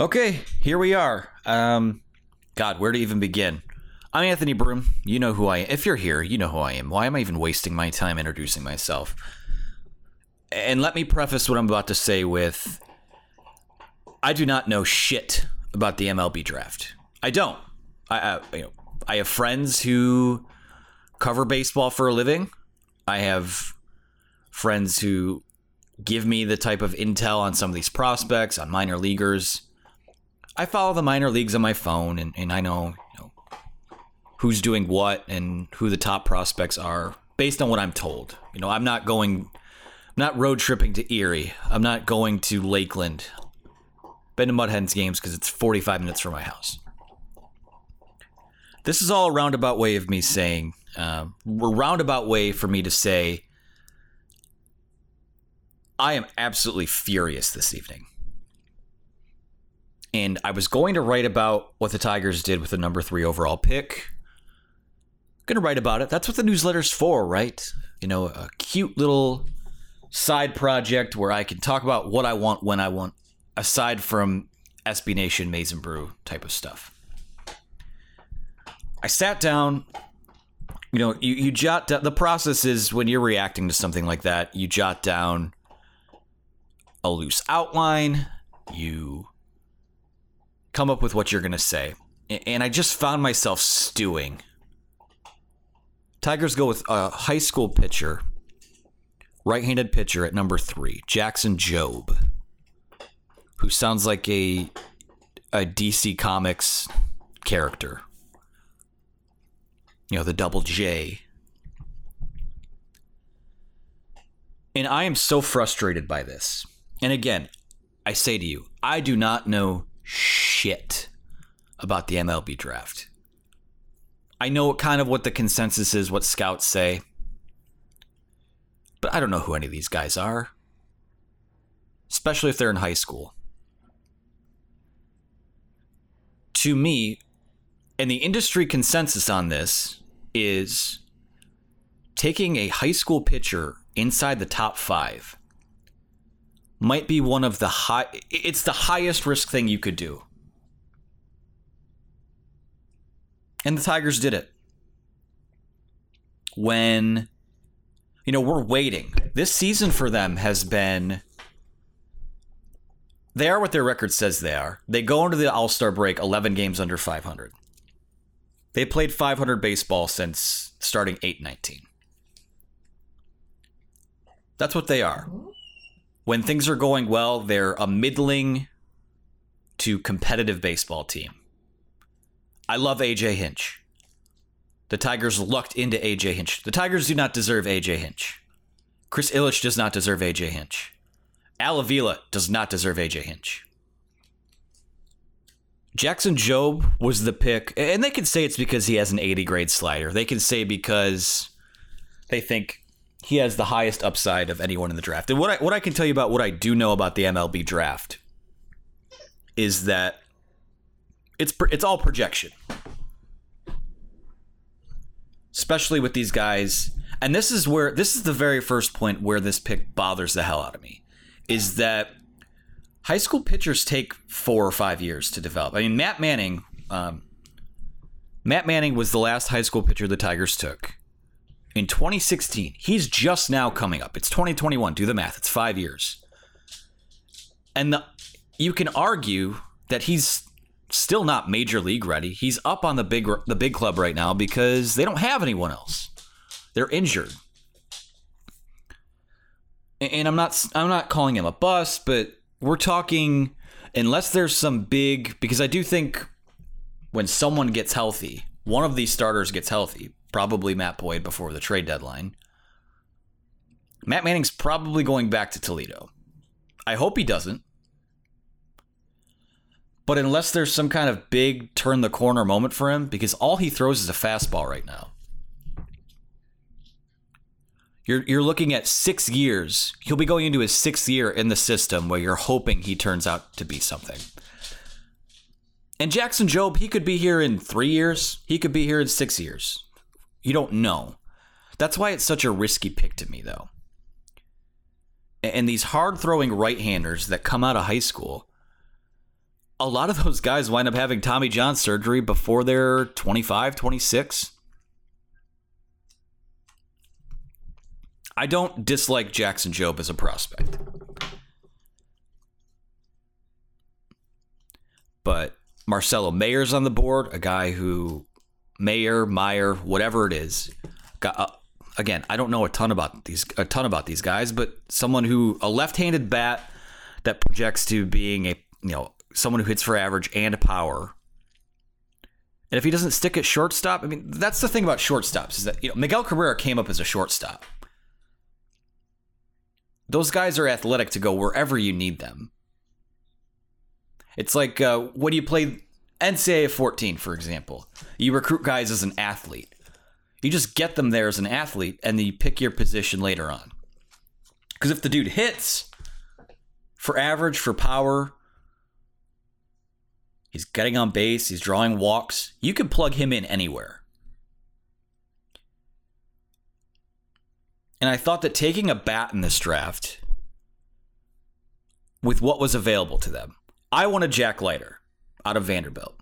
Okay, here we are. Um, God, where to even begin? I'm Anthony Broome. You know who I am. If you're here, you know who I am. Why am I even wasting my time introducing myself? And let me preface what I'm about to say with I do not know shit about the MLB draft. I don't. I, I, you know, I have friends who cover baseball for a living. I have friends who give me the type of intel on some of these prospects, on minor leaguers. I follow the minor leagues on my phone, and, and I know, you know who's doing what and who the top prospects are based on what I'm told. You know, I'm not going, I'm not road tripping to Erie. I'm not going to Lakeland. Been to Mud Hens games because it's 45 minutes from my house. This is all a roundabout way of me saying, uh, a roundabout way for me to say, I am absolutely furious this evening. And I was going to write about what the Tigers did with the number three overall pick. Going to write about it. That's what the newsletter's for, right? You know, a cute little side project where I can talk about what I want when I want, aside from SB Nation, and Brew type of stuff. I sat down. You know, you, you jot down, the process is when you're reacting to something like that, you jot down a loose outline, you come up with what you're going to say. And I just found myself stewing. Tigers go with a high school pitcher, right handed pitcher at number three, Jackson Jobe, who sounds like a, a DC Comics character. You know, the double J. And I am so frustrated by this. And again, I say to you, I do not know shit about the MLB draft. I know kind of what the consensus is, what scouts say, but I don't know who any of these guys are, especially if they're in high school. To me, and the industry consensus on this is taking a high school pitcher inside the top five might be one of the high it's the highest risk thing you could do. And the Tigers did it. When you know, we're waiting. This season for them has been they are what their record says they are. They go into the All-Star break 11 games under 500. They played 500 baseball since starting 819. That's what they are when things are going well, they're a middling to competitive baseball team. I love AJ Hinch. The Tigers lucked into AJ Hinch. The Tigers do not deserve AJ Hinch. Chris Ilitch does not deserve AJ Hinch. Al Avila does not deserve AJ Hinch. Jackson Jobe was the pick, and they can say it's because he has an 80 grade slider. They can say because they think he has the highest upside of anyone in the draft. And what I, what I can tell you about what I do know about the MLB draft is that it's it's all projection. Especially with these guys. And this is where this is the very first point where this pick bothers the hell out of me is that high school pitchers take 4 or 5 years to develop. I mean Matt Manning um, Matt Manning was the last high school pitcher the Tigers took in 2016. He's just now coming up. It's 2021. Do the math. It's five years. And the, you can argue that he's still not major league ready. He's up on the big the big club right now because they don't have anyone else. They're injured. And I'm not I'm not calling him a bust, but we're talking unless there's some big because I do think when someone gets healthy, one of these starters gets healthy, probably Matt Boyd before the trade deadline. Matt Manning's probably going back to Toledo. I hope he doesn't. But unless there's some kind of big turn the corner moment for him, because all he throws is a fastball right now. You're, you're looking at six years. He'll be going into his sixth year in the system where you're hoping he turns out to be something. And Jackson Jobe, he could be here in three years. He could be here in six years. You don't know. That's why it's such a risky pick to me, though. And these hard throwing right handers that come out of high school, a lot of those guys wind up having Tommy John surgery before they're 25, 26. I don't dislike Jackson Jobe as a prospect. But Marcelo Mayer's on the board, a guy who Mayer, Meyer, whatever it is, got uh, again, I don't know a ton about these a ton about these guys, but someone who a left-handed bat that projects to being a you know someone who hits for average and power. And if he doesn't stick at shortstop, I mean that's the thing about shortstops is that you know Miguel Cabrera came up as a shortstop. Those guys are athletic to go wherever you need them. It's like uh, when you play NCAA 14, for example. You recruit guys as an athlete. You just get them there as an athlete, and then you pick your position later on. Because if the dude hits for average, for power, he's getting on base, he's drawing walks, you can plug him in anywhere. And I thought that taking a bat in this draft with what was available to them, I wanted Jack Leiter out of Vanderbilt,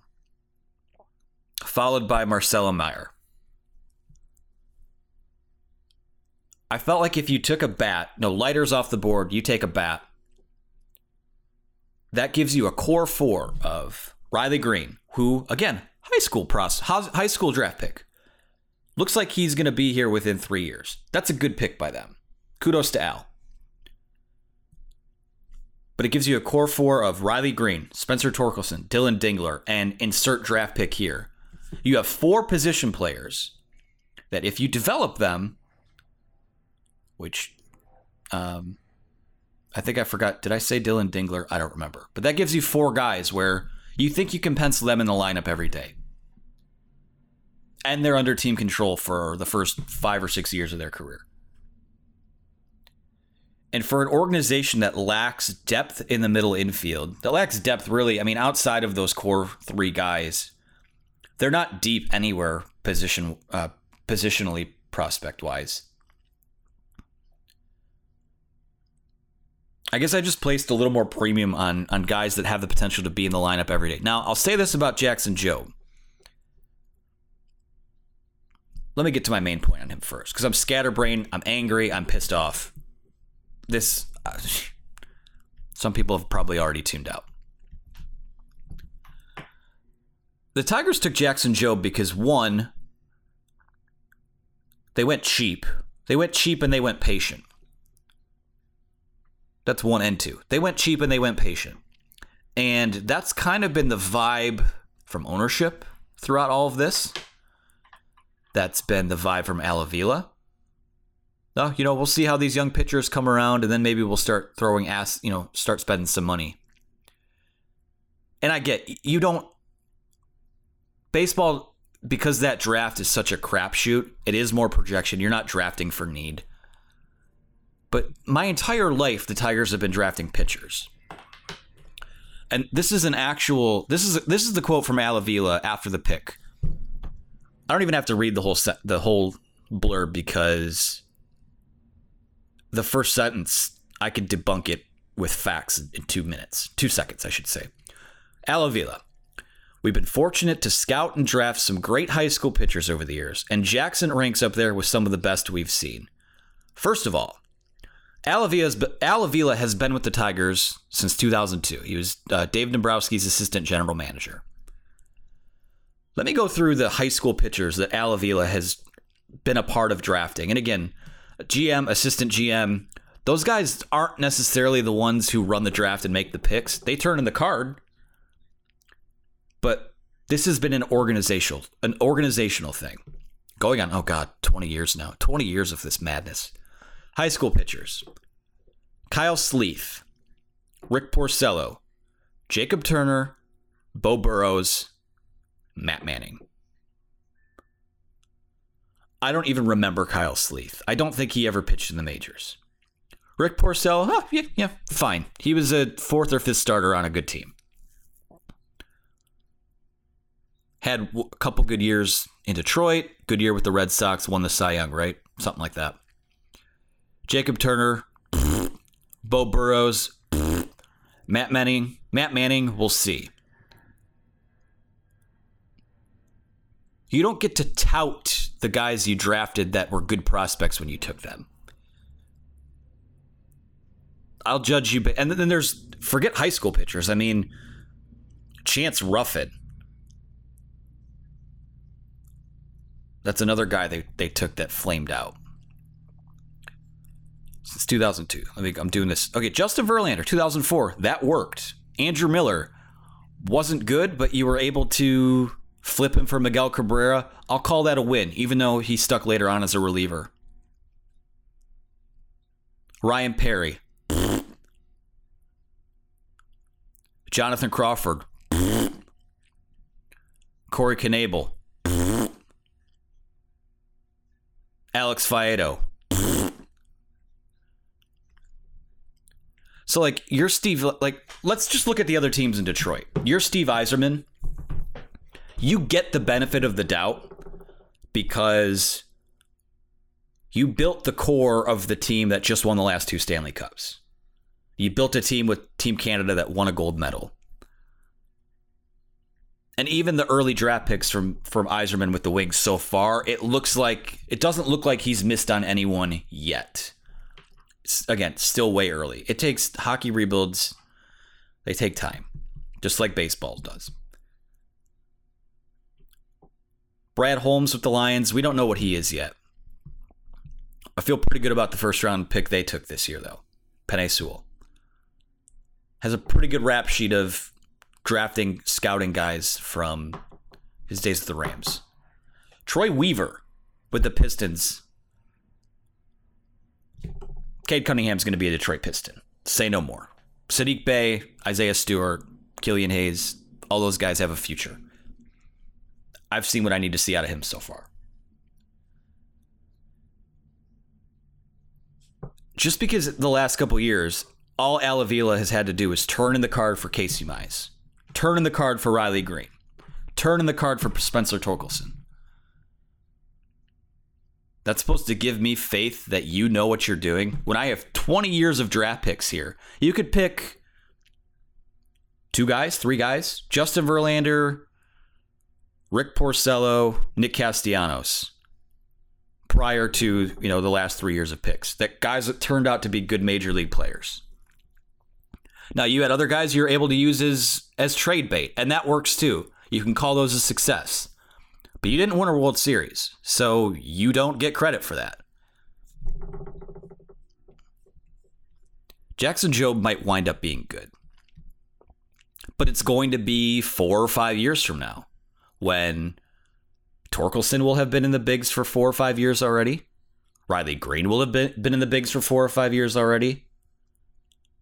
followed by Marcelo Mayer. I felt like if you took a bat, no Leiter's off the board, you take a bat. That gives you a core four of Riley Greene, who again high school pros, high school draft pick. Looks like he's going to be here within three years. That's a good pick by them. Kudos to Al. But it gives you a core four of Riley Greene, Spencer Torkelson, Dillon Dingler, and insert draft pick here. You have four position players that, if you develop them, which um, I think I forgot. Did I say Dillon Dingler? I don't remember. But that gives you four guys where you think you can pencil them in the lineup every day and they're under team control for the first five or six years of their career. And for an organization that lacks depth in the middle infield, that lacks depth really, I mean, outside of those core three guys, they're not deep anywhere position uh, positionally prospect wise. I guess I just placed a little more premium on on guys that have the potential to be in the lineup every day. Now, I'll say this about Jackson Jobe. let me get to my main point on him first because I'm scatterbrained, I'm angry, I'm pissed off. This, uh, some people have probably already tuned out. The Tigers took Jackson Jobe because one, they went cheap. They went cheap and they went patient. That's one and two. They went cheap and they went patient. And that's kind of been the vibe from ownership throughout all of this. That's been the vibe from Al Avila. No, you know, we'll see how these young pitchers come around, and then maybe we'll start throwing ass, you know, start spending some money. And I get you don't baseball because that draft is such a crapshoot. It is more projection. You're not drafting for need. But my entire life, the Tigers have been drafting pitchers. And this is an actual. This is this is the quote from Al Avila after the pick. I don't even have to read the whole set, the whole blurb because the first sentence I could debunk it with facts in two minutes, two seconds, I should say. Al Avila. We've been fortunate to scout and draft some great high school pitchers over the years, and Jackson ranks up there with some of the best we've seen. First of all, Al Avila has been with the Tigers since 2002. He was uh, Dave Dombrowski's assistant general manager. Let me go through the high school pitchers that Al Avila has been a part of drafting. And again, GM, assistant GM, those guys aren't necessarily the ones who run the draft and make the picks. They turn in the card. But this has been an organizational an organizational thing. Going on, oh god, 20 years now. 20 years of this madness. High school pitchers. Kyle Sleeth, Rick Porcello, Jacob Turner, Beau Burrows, Matt Manning. I don't even remember Kyle Sleeth. I don't think he ever pitched in the majors. Rick Porcello, huh, yeah, yeah, fine. He was a fourth or fifth starter on a good team. Had a couple good years in Detroit, good year with the Red Sox, won the Cy Young, right? Something like that. Jacob Turner, Beau Burrows, Matt Manning. Matt Manning, we'll see. You don't get to tout the guys you drafted that were good prospects when you took them. I'll judge you. And then there's forget high school pitchers. I mean, Chance Ruffin. That's another guy they, they took that flamed out. Since 2002. I think I'm doing this. Okay, Justin Verlander, 2004. That worked. Andrew Miller wasn't good, but you were able to flip him for Miguel Cabrera. I'll call that a win, even though he stuck later on as a reliever. Ryan Perry. Jonathan Crawford. Corey Knebel. Alex Faedo. So like you're Steve like let's just look at the other teams in Detroit. You're Steve Yzerman. You get the benefit of the doubt because you built the core of the team that just won the last two Stanley Cups. You built a team with Team Canada that won a gold medal. And even the early draft picks from from Yzerman with the Wings so far, it looks like it doesn't look like he's missed on anyone yet. It's, again, still way early. It takes hockey rebuilds; they take time, just like baseball does. Brad Holmes with the Lions, we don't know what he is yet. I feel pretty good about the first round pick they took this year, though. Penei Sewell has a pretty good rap sheet of drafting, scouting guys from his days with the Rams. Troy Weaver with the Pistons. Cade Cunningham's going to be a Detroit Piston. Say no more. Sadiq Bey, Isaiah Stewart, Killian Hayes, all those guys have a future. I've seen what I need to see out of him so far. Just because the last couple years, all Al Avila has had to do is turn in the card for Casey Mize, turn in the card for Riley Greene, turn in the card for Spencer Torkelson. That's supposed to give me faith that you know what you're doing. When I have 20 years of draft picks here, you could pick two guys, three guys, Justin Verlander, Rick Porcello, Nick Castellanos prior to, you know, the last 3 years of picks. That guys that turned out to be good major league players. Now, you had other guys you're able to use as as trade bait, and that works too. You can call those a success. But you didn't win a World Series, so you don't get credit for that. Jackson Jobe might wind up being good. But it's going to be four or five years from now when Torkelson will have been in the bigs for four or five years already. Riley Greene will have been, been in the bigs for four or five years already.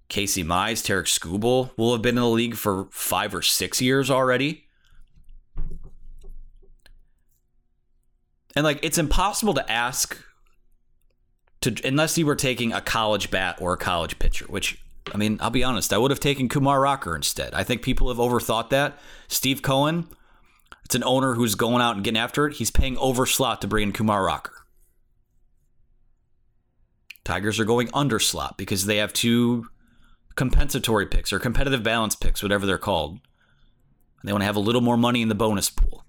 Casey Mize, Tarik Skubal will have been in the league for five or six years already. And like it's impossible to ask to unless you were taking a college bat or a college pitcher, which I mean, I'll be honest, I would have taken Kumar Rocker instead. I think people have overthought that. Steve Cohen, it's an owner who's going out and getting after it. He's paying over slot to bring in Kumar Rocker. Tigers are going under slot because they have two compensatory picks or competitive balance picks, whatever they're called. And They want to have a little more money in the bonus pool.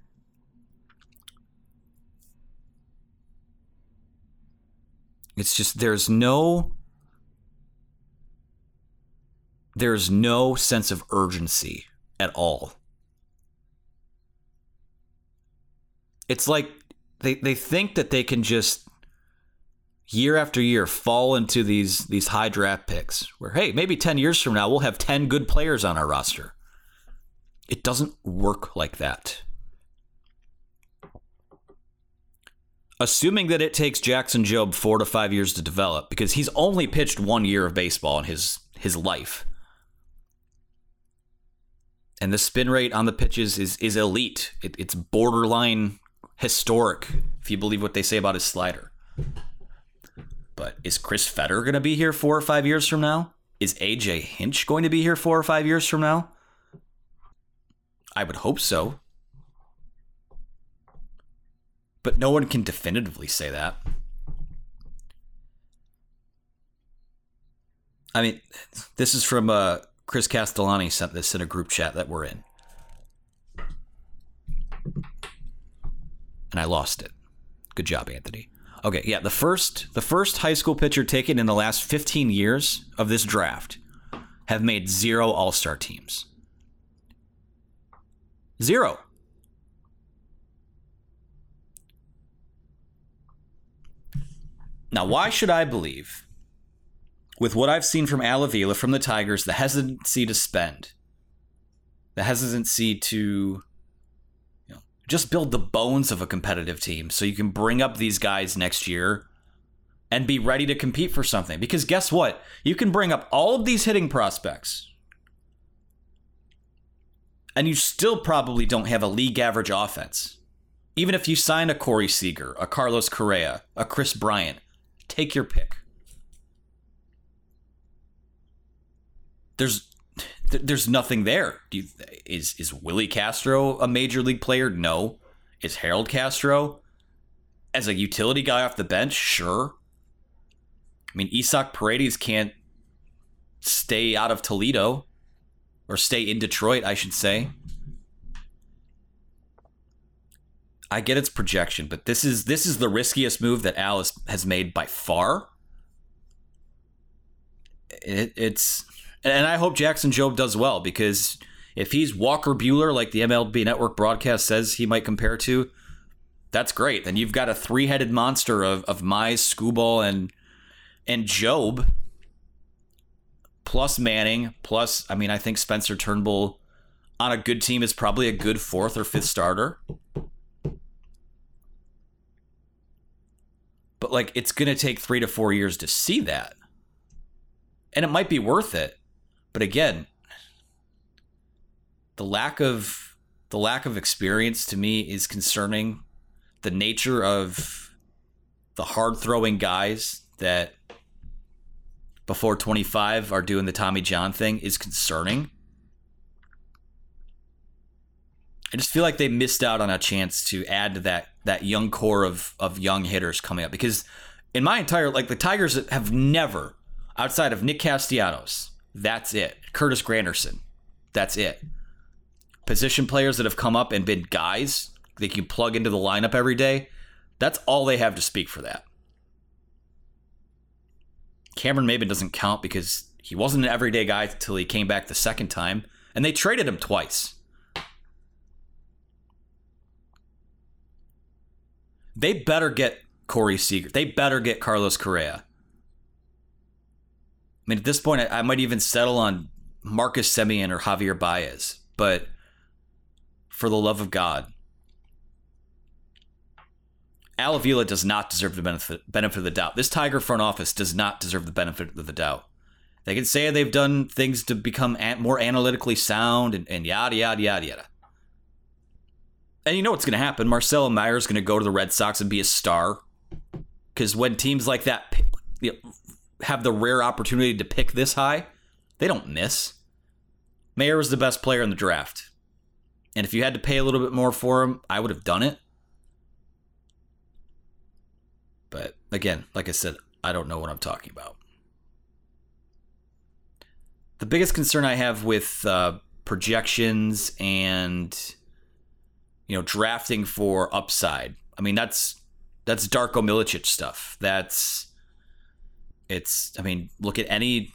It's just there's no there's no sense of urgency at all. It's like they, they think that they can just year after year fall into these these high draft picks where hey, maybe 10 years from now we'll have 10 good players on our roster. It doesn't work like that. assuming that it takes Jackson Jobe four to five years to develop, because he's only pitched one year of baseball in his his life. And the spin rate on the pitches is is elite. It, it's borderline historic, if you believe what they say about his slider. But is Chris Fetter going to be here four or five years from now? Is AJ Hinch going to be here four or five years from now? I would hope so but no one can definitively say that. I mean, this is from uh, Chris Castellani sent this in a group chat that we're in. And I lost it. Good job, Anthony. Okay, yeah, the first the first high school pitcher taken in the last 15 years of this draft have made zero All-Star teams. Zero. Now, why should I believe, with what I've seen from Al Avila from the Tigers, the hesitancy to spend, the hesitancy to just build the bones of a competitive team so you can bring up these guys next year and be ready to compete for something? Because guess what? You can bring up all of these hitting prospects. And you still probably don't have a league average offense. Even if you sign a Corey Seager, a Carlos Correa, a Kris Bryant, Take your pick. There's there's nothing there. You, is is Willi Castro a major league player? No. Is Harold Castro as a utility guy off the bench? Sure. I mean, Isaac Paredes can't stay out of Toledo or stay in Detroit, I should say. I get its projection, but this is this is the riskiest move that Alice has made by far. It, it's and I hope Jackson Jobe does well because if he's Walker Buehler, like the MLB Network broadcast says he might compare to, that's great. Then you've got a three-headed monster of of Mize, Skubal, and and Jobe, plus Manning, plus I mean I think Spencer Turnbull on a good team is probably a good fourth or fifth starter. but like it's going to take three to four years to see that. And it might be worth it. But again, the lack of the lack of experience to me is concerning. The nature of the hard throwing guys that before 25 are doing the Tommy John thing is concerning. I just feel like they missed out on a chance to add to that that young core of of young hitters coming up because in my entire like the Tigers have never outside of Nick Castellanos, that's it. Curtis Granderson, that's it. Position players that have come up and been guys they can plug into the lineup every day. That's all they have to speak for that. Cameron Maybin doesn't count because he wasn't an everyday guy until he came back the second time, and they traded him twice. They better get Corey Seager. They better get Carlos Correa. Mean, at this point, I, I might even settle on Marcus Semien or Javier Baez. But for the love of God, Al Avila does not deserve the benefit, benefit of the doubt. This Tiger front office does not deserve the benefit of the doubt. They can say they've done things to become more analytically sound and, and yada, yada, yada, yada. And you know what's going to happen? Marcelo Mayer is going to go to the Red Sox and be a star. Because when teams like that you know, have the rare opportunity to pick this high, they don't miss. Mayer is the best player in the draft. And if you had to pay a little bit more for him, I would have done it. But again, like I said, I don't know what I'm talking about. The biggest concern I have with uh, projections and you know, drafting for upside. I mean, that's that's Darko Milicic stuff. That's it's. I mean, look at any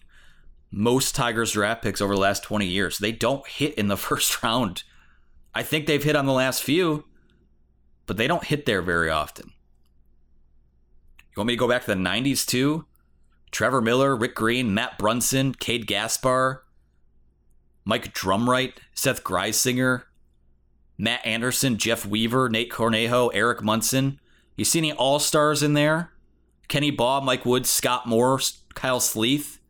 most Tigers draft picks over the last twenty years. They don't hit in the first round. I think they've hit on the last few, but they don't hit there very often. You want me to go back to the '90s too? Trevor Miller, Rick Greene, Matt Brunson, Cade Gaspar, Mike Drumright, Seth Greisinger, Matt Anderson, Jeff Weaver, Nate Cornejo, Eric Munson. You see any all stars in there? Kenny Baugh, Mike Woods, Scott Moore, Kyle Sleeth.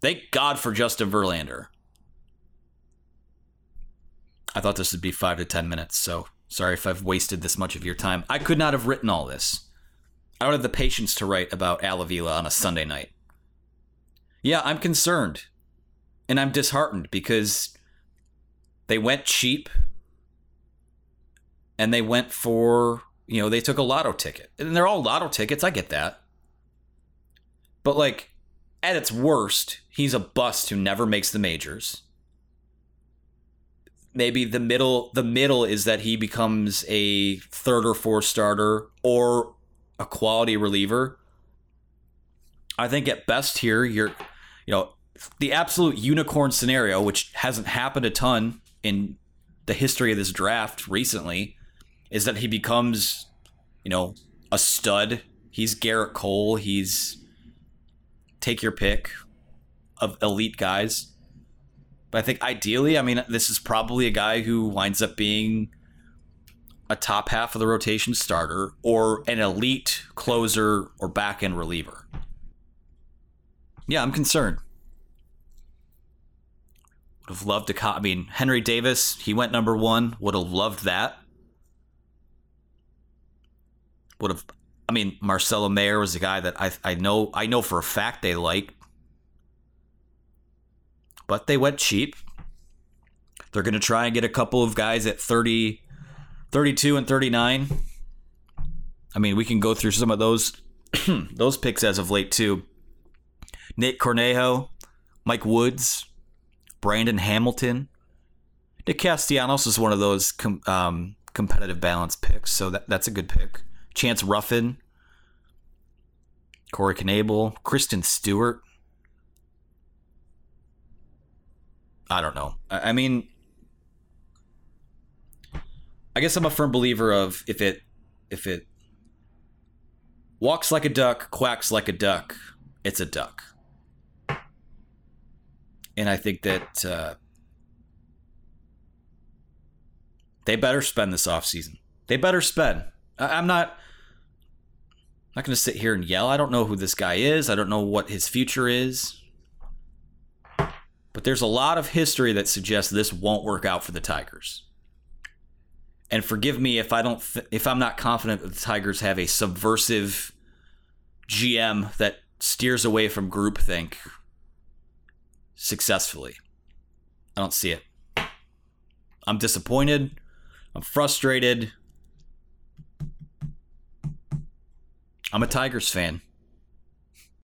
Thank God for Justin Verlander. I thought this would be five to 10 minutes, so sorry if I've wasted this much of your time. I could not have written all this. I don't have the patience to write about Al Avila on a Sunday night. Yeah, I'm concerned. And I'm disheartened because they went cheap and they went for, you know, they took a lotto ticket. And they're all lotto tickets. I get that. But like at its worst, he's a bust who never makes the majors. maybe the middle the middle is that he becomes a third or fourth starter or a quality reliever. I think at best here you're you know the absolute unicorn scenario which hasn't happened a ton in the history of this draft recently is that he becomes you know a stud. He's Gerrit Cole, he's take your pick of elite guys. But I think ideally, I mean, this is probably a guy who winds up being a top half of the rotation starter or an elite closer or back end reliever. Yeah, I'm concerned. Would have loved to. Co- I mean, Henry Davis, he went number one. Would have loved that. Would have. I mean, Marcelo Mayer was a guy that I I know I know for a fact they like but they went cheap. They're going to try and get a couple of guys at 30, 32 and 39. I mean, we can go through some of those those picks as of late too. Nate Cornejo, Mike Woods, Brandon Hamilton. Nick Castellanos is one of those com- um, competitive balance picks, so that, that's a good pick. Chance Ruffin, Corey Knebel, Christin Stewart. I don't know. I, I mean, I guess I'm a firm believer of if it if it walks like a duck, quacks like a duck, it's a duck. And I think that uh, they better spend this offseason. They better spend. I'm not not going to sit here and yell. I don't know who this guy is. I don't know what his future is. But there's a lot of history that suggests this won't work out for the Tigers. And forgive me if I don't th- if I'm not confident that the Tigers have a subversive GM that steers away from groupthink successfully. I don't see it. I'm disappointed. I'm frustrated. I'm a Tigers fan.